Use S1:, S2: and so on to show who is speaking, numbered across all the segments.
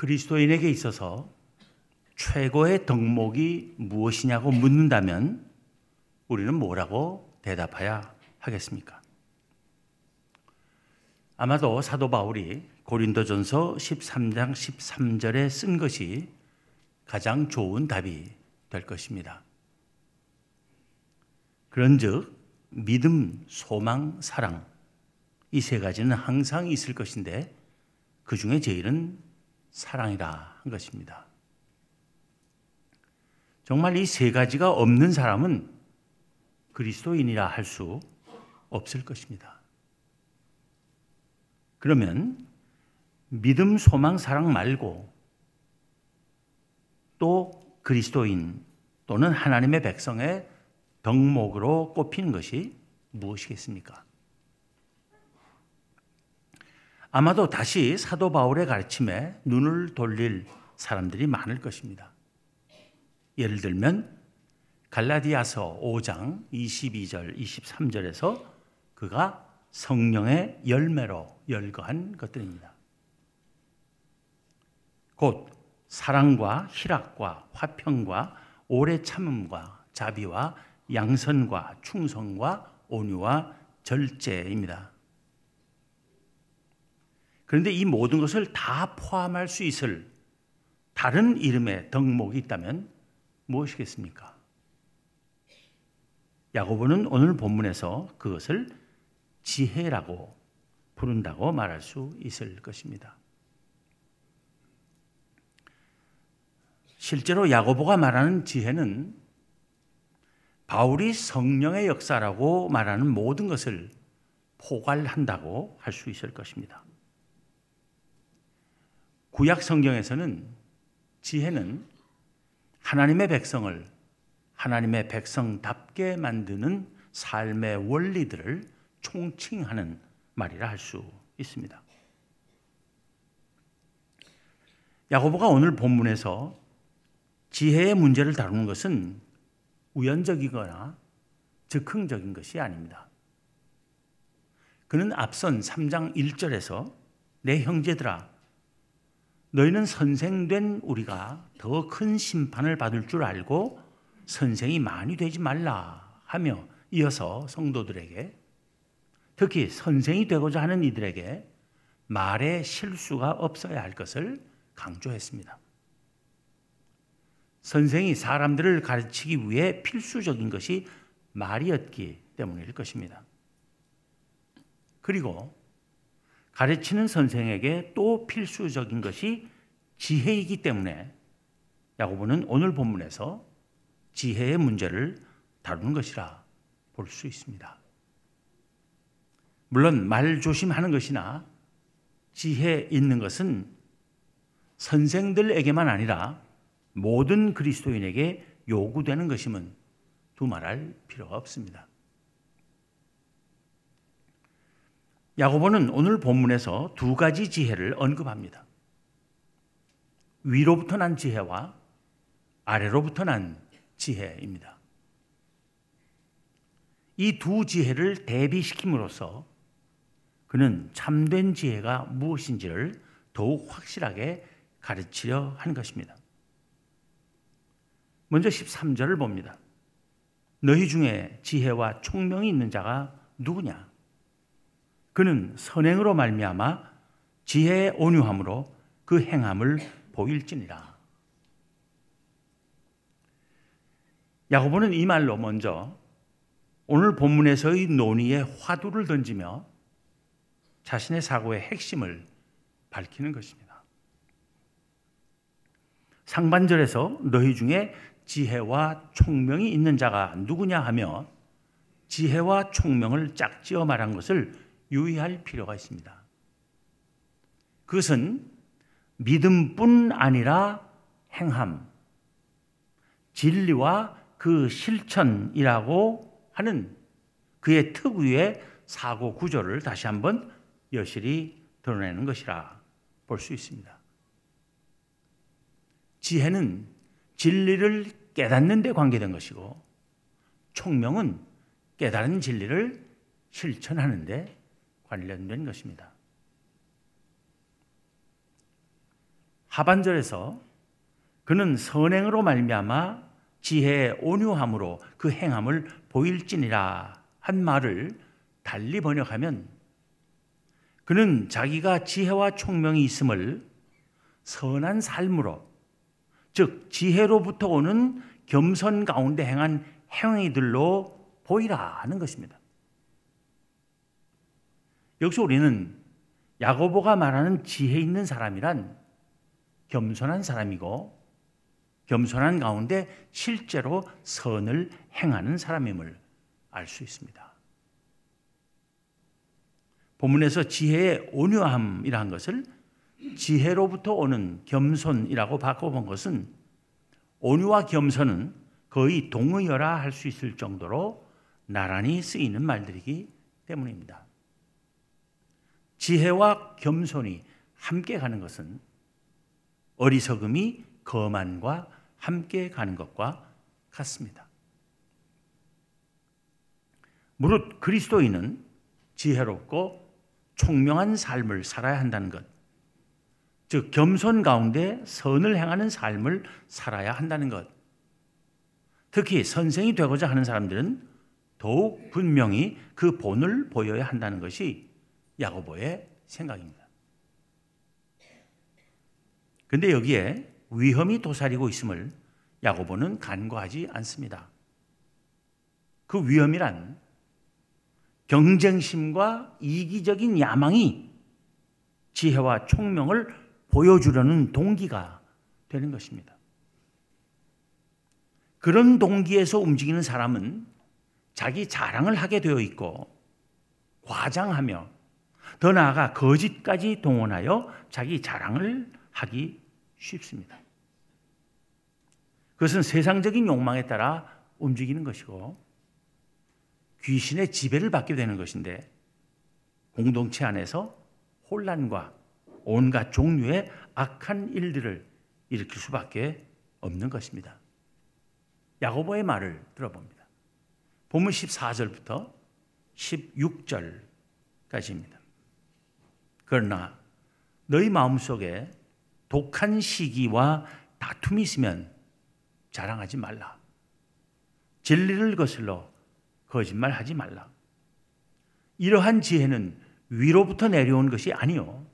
S1: 그리스도인에게 있어서 최고의 덕목이 무엇이냐고 묻는다면 우리는 뭐라고 대답해야 하겠습니까? 아마도 사도 바울이 고린도전서 13장 13절에 쓴 것이 가장 좋은 답이 될 것입니다. 그런즉 믿음, 소망, 사랑 이 세 가지는 항상 있을 것인데 그 중에 제일은 사랑이라 한 것입니다. 정말 이 세 가지가 없는 사람은 그리스도인이라 할 수 없을 것입니다. 그러면 믿음, 소망, 사랑 말고 또 그리스도인 또는 하나님의 백성의 덕목으로 꼽히는 것이 무엇이겠습니까? 아마도 다시 사도 바울의 가르침에 눈을 돌릴 사람들이 많을 것입니다. 예를 들면 갈라디아서 5장 22절 23절에서 그가 성령의 열매로 열거한 것들입니다. 곧 사랑과 희락과 화평과 오래 참음과 자비와 양선과 충성과 온유와 절제입니다. 그런데 이 모든 것을 다 포함할 수 있을 다른 이름의 덕목이 있다면 무엇이겠습니까? 야고보는 오늘 본문에서 그것을 지혜라고 부른다고 말할 수 있을 것입니다. 실제로 야고보가 말하는 지혜는 바울이 성령의 역사라고 말하는 모든 것을 포괄한다고 할 수 있을 것입니다. 구약 성경에서는 지혜는 하나님의 백성을 하나님의 백성답게 만드는 삶의 원리들을 총칭하는 말이라 할 수 있습니다. 야고보가 오늘 본문에서 지혜의 문제를 다루는 것은 우연적이거나 즉흥적인 것이 아닙니다. 그는 앞선 3장 1절에서 내 형제들아 너희는 선생된 우리가 더 큰 심판을 받을 줄 알고 선생이 많이 되지 말라 하며 이어서 성도들에게 특히 선생이 되고자 하는 이들에게 말에 실수가 없어야 할 것을 강조했습니다. 선생이 사람들을 가르치기 위해 필수적인 것이 말이었기 때문일 것입니다. 그리고 가르치는 선생에게 또 필수적인 것이 지혜이기 때문에 야고보는 오늘 본문에서 지혜의 문제를 다루는 것이라 볼 수 있습니다. 물론 말 조심하는 것이나 지혜 있는 것은 선생들에게만 아니라 모든 그리스도인에게 요구되는 것임은 두말할 필요가 없습니다. 야고보는 오늘 본문에서 두 가지 지혜를 언급합니다. 위로부터 난 지혜와 아래로부터 난 지혜입니다. 이 두 지혜를 대비시킴으로써 그는 참된 지혜가 무엇인지를 더욱 확실하게 가르치려 한 것입니다. 먼저 13절을 봅니다. 너희 중에 지혜와 총명이 있는 자가 누구냐? 그는 선행으로 말미암아 지혜의 온유함으로 그 행함을 보일지니라. 야고보는 이 말로 먼저 오늘 본문에서의 논의에 화두를 던지며 자신의 사고의 핵심을 밝히는 것입니다. 상반절에서 너희 중에 지혜와 총명이 있는 자가 누구냐 하며 지혜와 총명을 짝지어 말한 것을 유의할 필요가 있습니다. 그것은 믿음뿐 아니라 행함, 진리와 그 실천이라고 하는 그의 특유의 사고 구조를 다시 한번 여실히 드러내는 것이라 볼 수 있습니다. 지혜는 진리를 깨닫는 데 관계된 것이고 총명은 깨달은 진리를 실천하는 데 관련된 것입니다. 하반절에서 그는 선행으로 말미암아 지혜의 온유함으로 그 행함을 보일지니라 한 말을 달리 번역하면 그는 자기가 지혜와 총명이 있음을 선한 삶으로 즉 지혜로부터 오는 겸손 가운데 행한 행위들로 보이라 하는 것입니다. 여기서 우리는 야고보가 말하는 지혜 있는 사람이란 겸손한 사람이고 겸손한 가운데 실제로 선을 행하는 사람임을 알 수 있습니다. 본문에서 지혜의 온유함이라는 것을 지혜로부터 오는 겸손이라고 바꿔본 것은 온유와 겸손은 거의 동의어라 할 수 있을 정도로 나란히 쓰이는 말들이기 때문입니다. 지혜와 겸손이 함께 가는 것은 어리석음이 거만과 함께 가는 것과 같습니다. 무릇 그리스도인은 지혜롭고 총명한 삶을 살아야 한다는 것, 즉 겸손 가운데 선을 행하는 삶을 살아야 한다는 것. 특히 선생이 되고자 하는 사람들은 더욱 분명히 그 본을 보여야 한다는 것이 야고보의 생각입니다. 근데 여기에 위험이 도사리고 있음을 야고보는 간과하지 않습니다. 그 위험이란 경쟁심과 이기적인 야망이 지혜와 총명을 보여주려는 동기가 되는 것입니다. 그런 동기에서 움직이는 사람은 자기 자랑을 하게 되어 있고 과장하며 더 나아가 거짓까지 동원하여 자기 자랑을 하기 쉽습니다. 그것은 세상적인 욕망에 따라 움직이는 것이고 귀신의 지배를 받게 되는 것인데 공동체 안에서 혼란과 온갖 종류의 악한 일들을 일으킬 수밖에 없는 것입니다. 야고보의 말을 들어봅니다. 본문 14절부터 16절까지입니다. 그러나 너희 마음속에 독한 시기와 다툼이 있으면 자랑하지 말라. 진리를 거슬러 거짓말하지 말라. 이러한 지혜는 위로부터 내려온 것이 아니요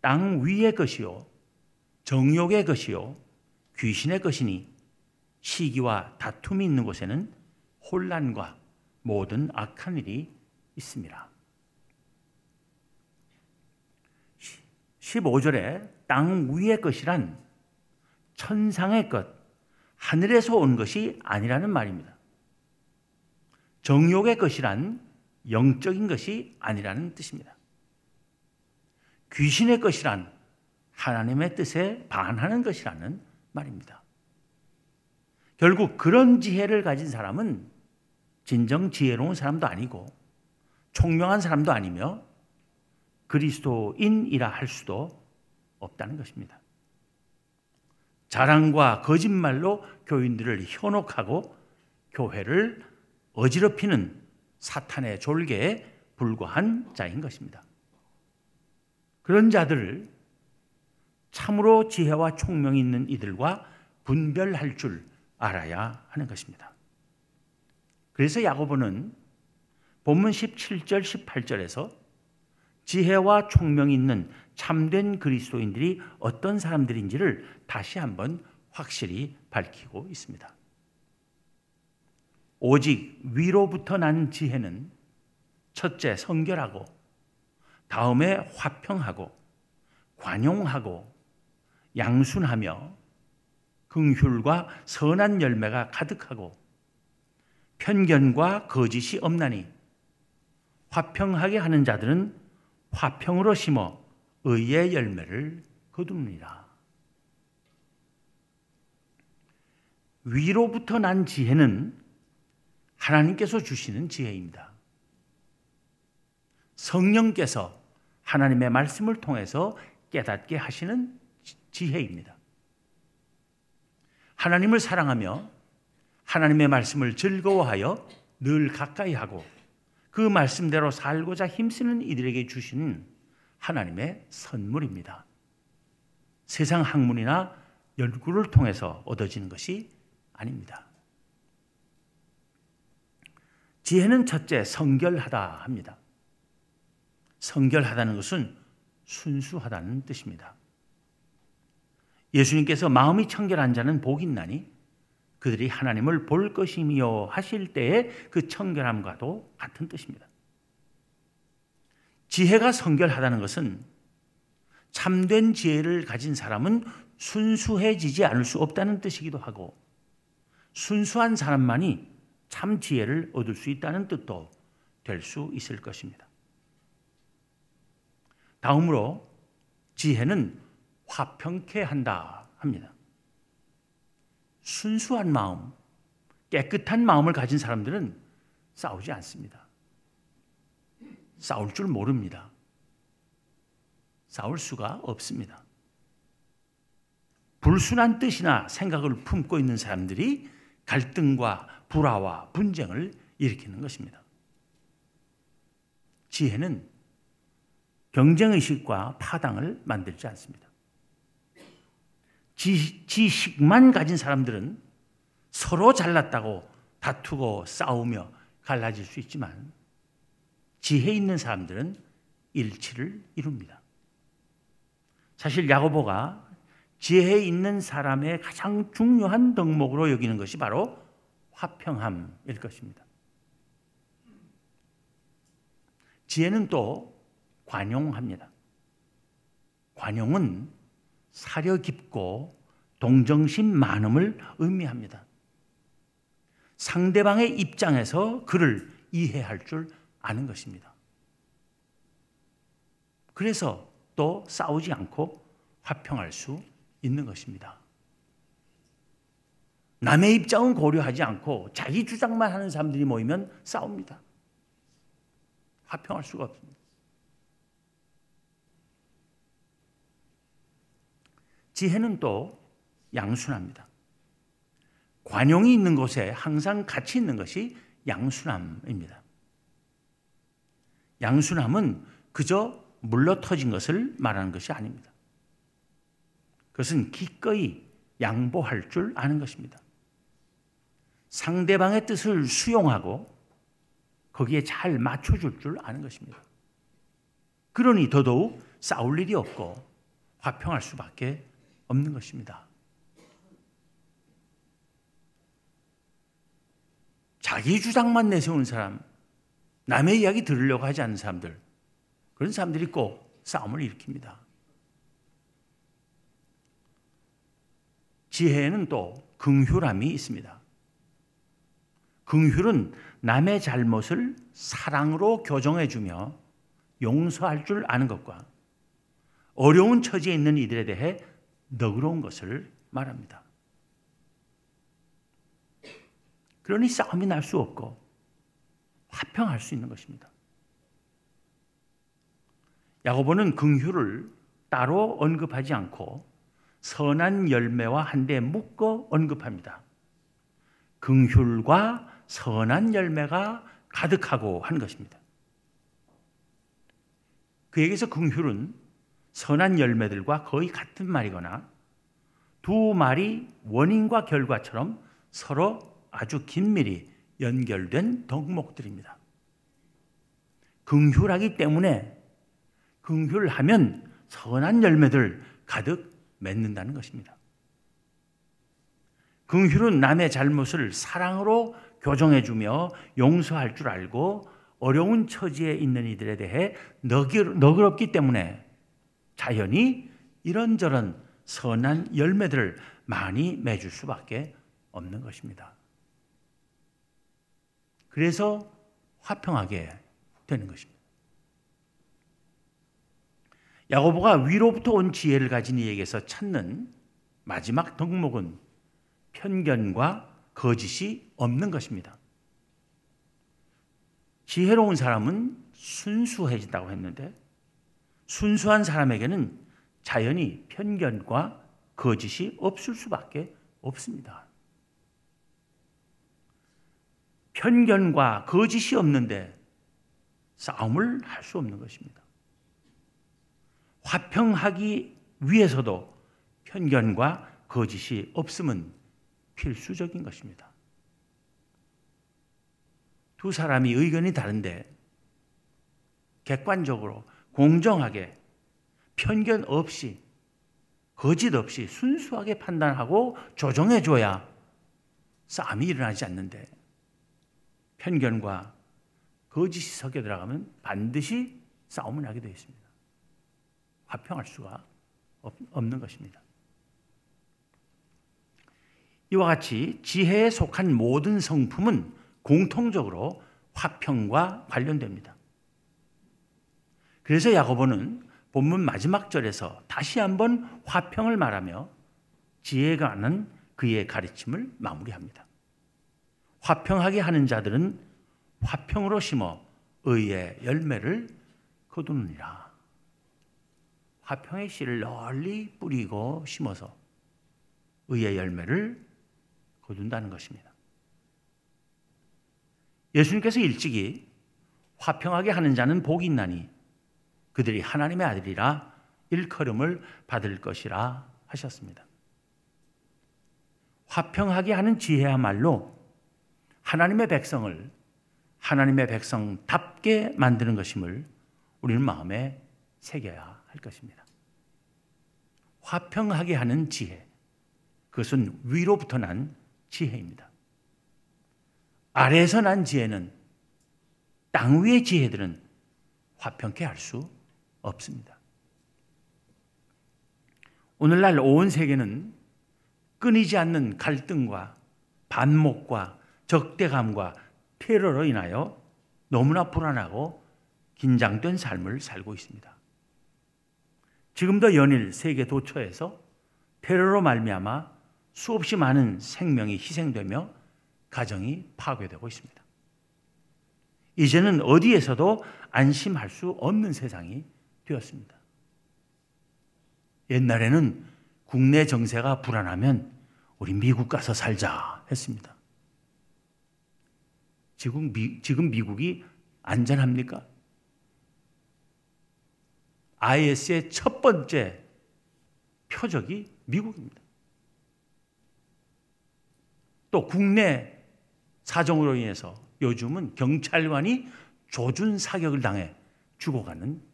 S1: 땅 위의 것이요 정욕의 것이요 귀신의 것이니 시기와 다툼이 있는 곳에는 혼란과 모든 악한 일이 있습니다. 15절에 땅 위의 것이란 천상의 것, 하늘에서 온 것이 아니라는 말입니다. 정욕의 것이란 영적인 것이 아니라는 뜻입니다. 귀신의 것이란 하나님의 뜻에 반하는 것이라는 말입니다. 결국 그런 지혜를 가진 사람은 진정 지혜로운 사람도 아니고 총명한 사람도 아니며 그리스도인이라 할 수도 없다는 것입니다. 자랑과 거짓말로 교인들을 현혹하고 교회를 어지럽히는 사탄의 졸개에 불과한 자인 것입니다. 그런 자들을 참으로 지혜와 총명이 있는 이들과 분별할 줄 알아야 하는 것입니다. 그래서 야고보는 본문 17절 18절에서 지혜와 총명이 있는 참된 그리스도인들이 어떤 사람들인지를 다시 한번 확실히 밝히고 있습니다. 오직 위로부터 난 지혜는 첫째 성결하고 다음에 화평하고 관용하고 양순하며 긍휼과 선한 열매가 가득하고 편견과 거짓이 없나니 화평하게 하는 자들은 화평으로 심어 의의 열매를 거둡니다. 위로부터 난 지혜는 하나님께서 주시는 지혜입니다. 성령께서 하나님의 말씀을 통해서 깨닫게 하시는 지혜입니다. 하나님을 사랑하며 하나님의 말씀을 즐거워하여 늘 가까이 하고 그 말씀대로 살고자 힘쓰는 이들에게 주신 하나님의 선물입니다. 세상 학문이나 연구를 통해서 얻어지는 것이 아닙니다. 지혜는 첫째 성결하다 합니다. 성결하다는 것은 순수하다는 뜻입니다. 예수님께서 마음이 청결한 자는 복이 있나니 그들이 하나님을 볼 것이며 하실 때의 그 청결함과도 같은 뜻입니다. 지혜가 성결하다는 것은 참된 지혜를 가진 사람은 순수해지지 않을 수 없다는 뜻이기도 하고 순수한 사람만이 참 지혜를 얻을 수 있다는 뜻도 될 수 있을 것입니다. 다음으로 지혜는 화평케 한다 합니다. 순수한 마음, 깨끗한 마음을 가진 사람들은 싸우지 않습니다. 싸울 줄 모릅니다. 싸울 수가 없습니다. 불순한 뜻이나 생각을 품고 있는 사람들이 갈등과 불화와 분쟁을 일으키는 것입니다. 지혜는 경쟁의식과 파당을 만들지 않습니다. 지, 지식만 가진 사람들은 서로 잘났다고 다투고 싸우며 갈라질 수 있지만 지혜 있는 사람들은 일치를 이룹니다. 사실 야고보가 지혜 있는 사람의 가장 중요한 덕목으로 여기는 것이 바로 화평함일 것입니다. 지혜는 또 관용합니다. 관용은 사려 깊고 동정심 많음을 의미합니다. 상대방의 입장에서 그를 이해할 줄 아는 것입니다. 그래서 또 싸우지 않고 화평할 수 있는 것입니다. 남의 입장은 고려하지 않고 자기 주장만 하는 사람들이 모이면 싸웁니다. 화평할 수가 없습니다. 지혜는 또 양순합니다. 관용이 있는 곳에 항상 같이 있는 것이 양순함입니다. 양순함은 그저 물러 터진 것을 말하는 것이 아닙니다. 그것은 기꺼이 양보할 줄 아는 것입니다. 상대방의 뜻을 수용하고 거기에 잘 맞춰줄 줄 아는 것입니다. 그러니 더더욱 싸울 일이 없고 화평할 수밖에 없는 것입니다. 자기 주장만 내세우는 사람, 남의 이야기 들으려고 하지 않는 사람들, 그런 사람들이 꼭 싸움을 일으킵니다. 지혜에는 또 긍휼함이 있습니다. 긍휼은 남의 잘못을 사랑으로 교정해 주며 용서할 줄 아는 것과 어려운 처지에 있는 이들에 대해 너그러운 것을 말합니다. 그러니 싸움이 날 수 없고 화평할 수 있는 것입니다. 야고보는 긍휼을 따로 언급하지 않고 선한 열매와 한데 묶어 언급합니다. 긍휼과 선한 열매가 가득하고 한 것입니다. 그에게서 긍휼은 선한 열매들과 거의 같은 말이거나 두 말이 원인과 결과처럼 서로 아주 긴밀히 연결된 덕목들입니다. 긍휼하기 때문에 긍휼하면 선한 열매들 가득 맺는다는 것입니다. 긍휼은 남의 잘못을 사랑으로 교정해주며 용서할 줄 알고 어려운 처지에 있는 이들에 대해 너그럽기 때문에 자연히 이런저런 선한 열매들을 많이 맺을 수밖에 없는 것입니다. 그래서 화평하게 되는 것입니다. 야고보가 위로부터 온 지혜를 가진 이에게서 찾는 마지막 덕목은 편견과 거짓이 없는 것입니다. 지혜로운 사람은 순수해진다고 했는데 순수한 사람에게는 자연히 편견과 거짓이 없을 수밖에 없습니다. 편견과 거짓이 없는데 싸움을 할 수 없는 것입니다. 화평하기 위해서도 편견과 거짓이 없음은 필수적인 것입니다. 두 사람이 의견이 다른데 객관적으로 공정하게 편견 없이 거짓 없이 순수하게 판단하고 조정해 줘야 싸움이 일어나지 않는데 편견과 거짓이 섞여 들어가면 반드시 싸움을 하게 되어 있습니다. 화평할 수가 없는 것입니다. 이와 같이 지혜에 속한 모든 성품은 공통적으로 화평과 관련됩니다. 그래서 야고보는 본문 마지막 절에서 다시 한번 화평을 말하며 지혜가 하는 그의 가르침을 마무리합니다. 화평하게 하는 자들은 화평으로 심어 의의 열매를 거두느니라. 화평의 씨를 널리 뿌리고 심어서 의의 열매를 거둔다는 것입니다. 예수님께서 일찍이 화평하게 하는 자는 복이 있나니 그들이 하나님의 아들이라 일컬음을 받을 것이라 하셨습니다. 화평하게 하는 지혜야말로 하나님의 백성을 하나님의 백성답게 만드는 것임을 우리는 마음에 새겨야 할 것입니다. 화평하게 하는 지혜. 그것은 위로부터 난 지혜입니다. 아래에서 난 지혜는 땅 위의 지혜들은 화평케 할 수 없습니다. 오늘날 온 세계는 끊이지 않는 갈등과 반목과 적대감과 테러로 인하여 너무나 불안하고 긴장된 삶을 살고 있습니다. 지금도 연일 세계 도처에서 테러로 말미암아 수없이 많은 생명이 희생되며 가정이 파괴되고 있습니다. 이제는 어디에서도 안심할 수 없는 세상이 되었습니다. 옛날에는 국내 정세가 불안하면 우리 미국 가서 살자 했습니다. 지금, 미, 지금 미국이 안전합니까? IS의 첫 번째 표적이 미국입니다. 또 국내 사정으로 인해서 요즘은 경찰관이 조준 사격을 당해 죽어가는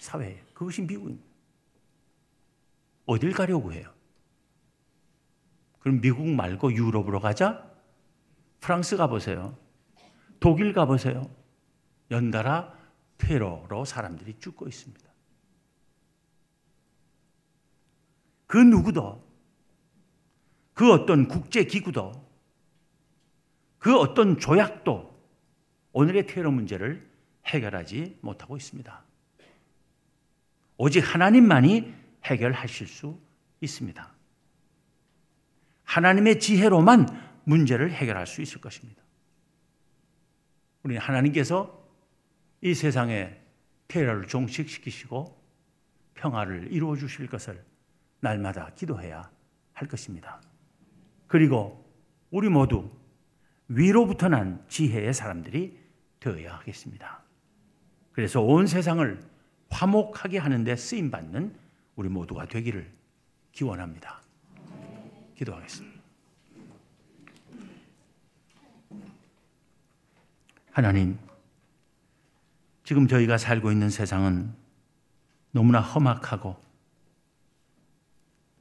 S1: 사회예요. 그것이 미국입니다. 어딜 가려고 해요? 그럼 미국 말고 유럽으로 가자? 프랑스 가보세요. 독일 가보세요. 연달아 테러로 사람들이 죽고 있습니다. 그 누구도, 그 어떤 국제기구도 그 어떤 조약도 오늘의 테러 문제를 해결하지 못하고 있습니다. 오직 하나님만이 해결하실 수 있습니다. 하나님의 지혜로만 문제를 해결할 수 있을 것입니다. 우리 하나님께서 이 세상에 테러를 종식시키시고 평화를 이루어 주실 것을 날마다 기도해야 할 것입니다. 그리고 우리 모두 위로부터 난 지혜의 사람들이 되어야 하겠습니다. 그래서 온 세상을 화목하게 하는데 쓰임 받는 우리 모두가 되기를 기원합니다. 기도하겠습니다. 하나님, 지금 저희가 살고 있는 세상은 너무나 험악하고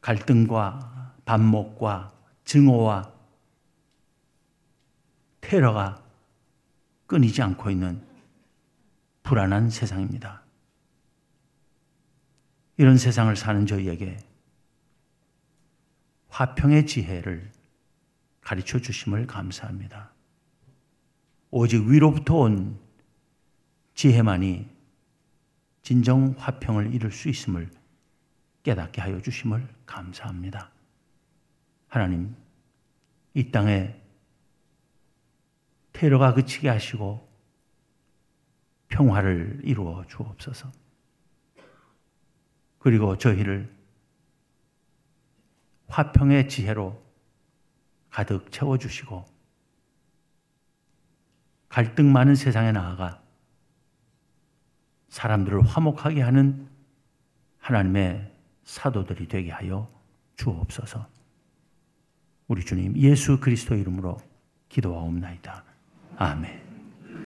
S1: 갈등과 반목과 증오와 테러가 끊이지 않고 있는 불안한 세상입니다. 이런 세상을 사는 저희에게 화평의 지혜를 가르쳐 주심을 감사합니다. 오직 위로부터 온 지혜만이 진정 화평을 이룰 수 있음을 깨닫게 하여 주심을 감사합니다. 하나님, 이 땅에 테러가 그치게 하시고 평화를 이루어 주옵소서. 그리고 저희를 화평의 지혜로 가득 채워주시고 갈등 많은 세상에 나아가 사람들을 화목하게 하는 하나님의 사도들이 되게 하여 주옵소서. 우리 주님 예수 그리스도 이름으로 기도하옵나이다. 아멘.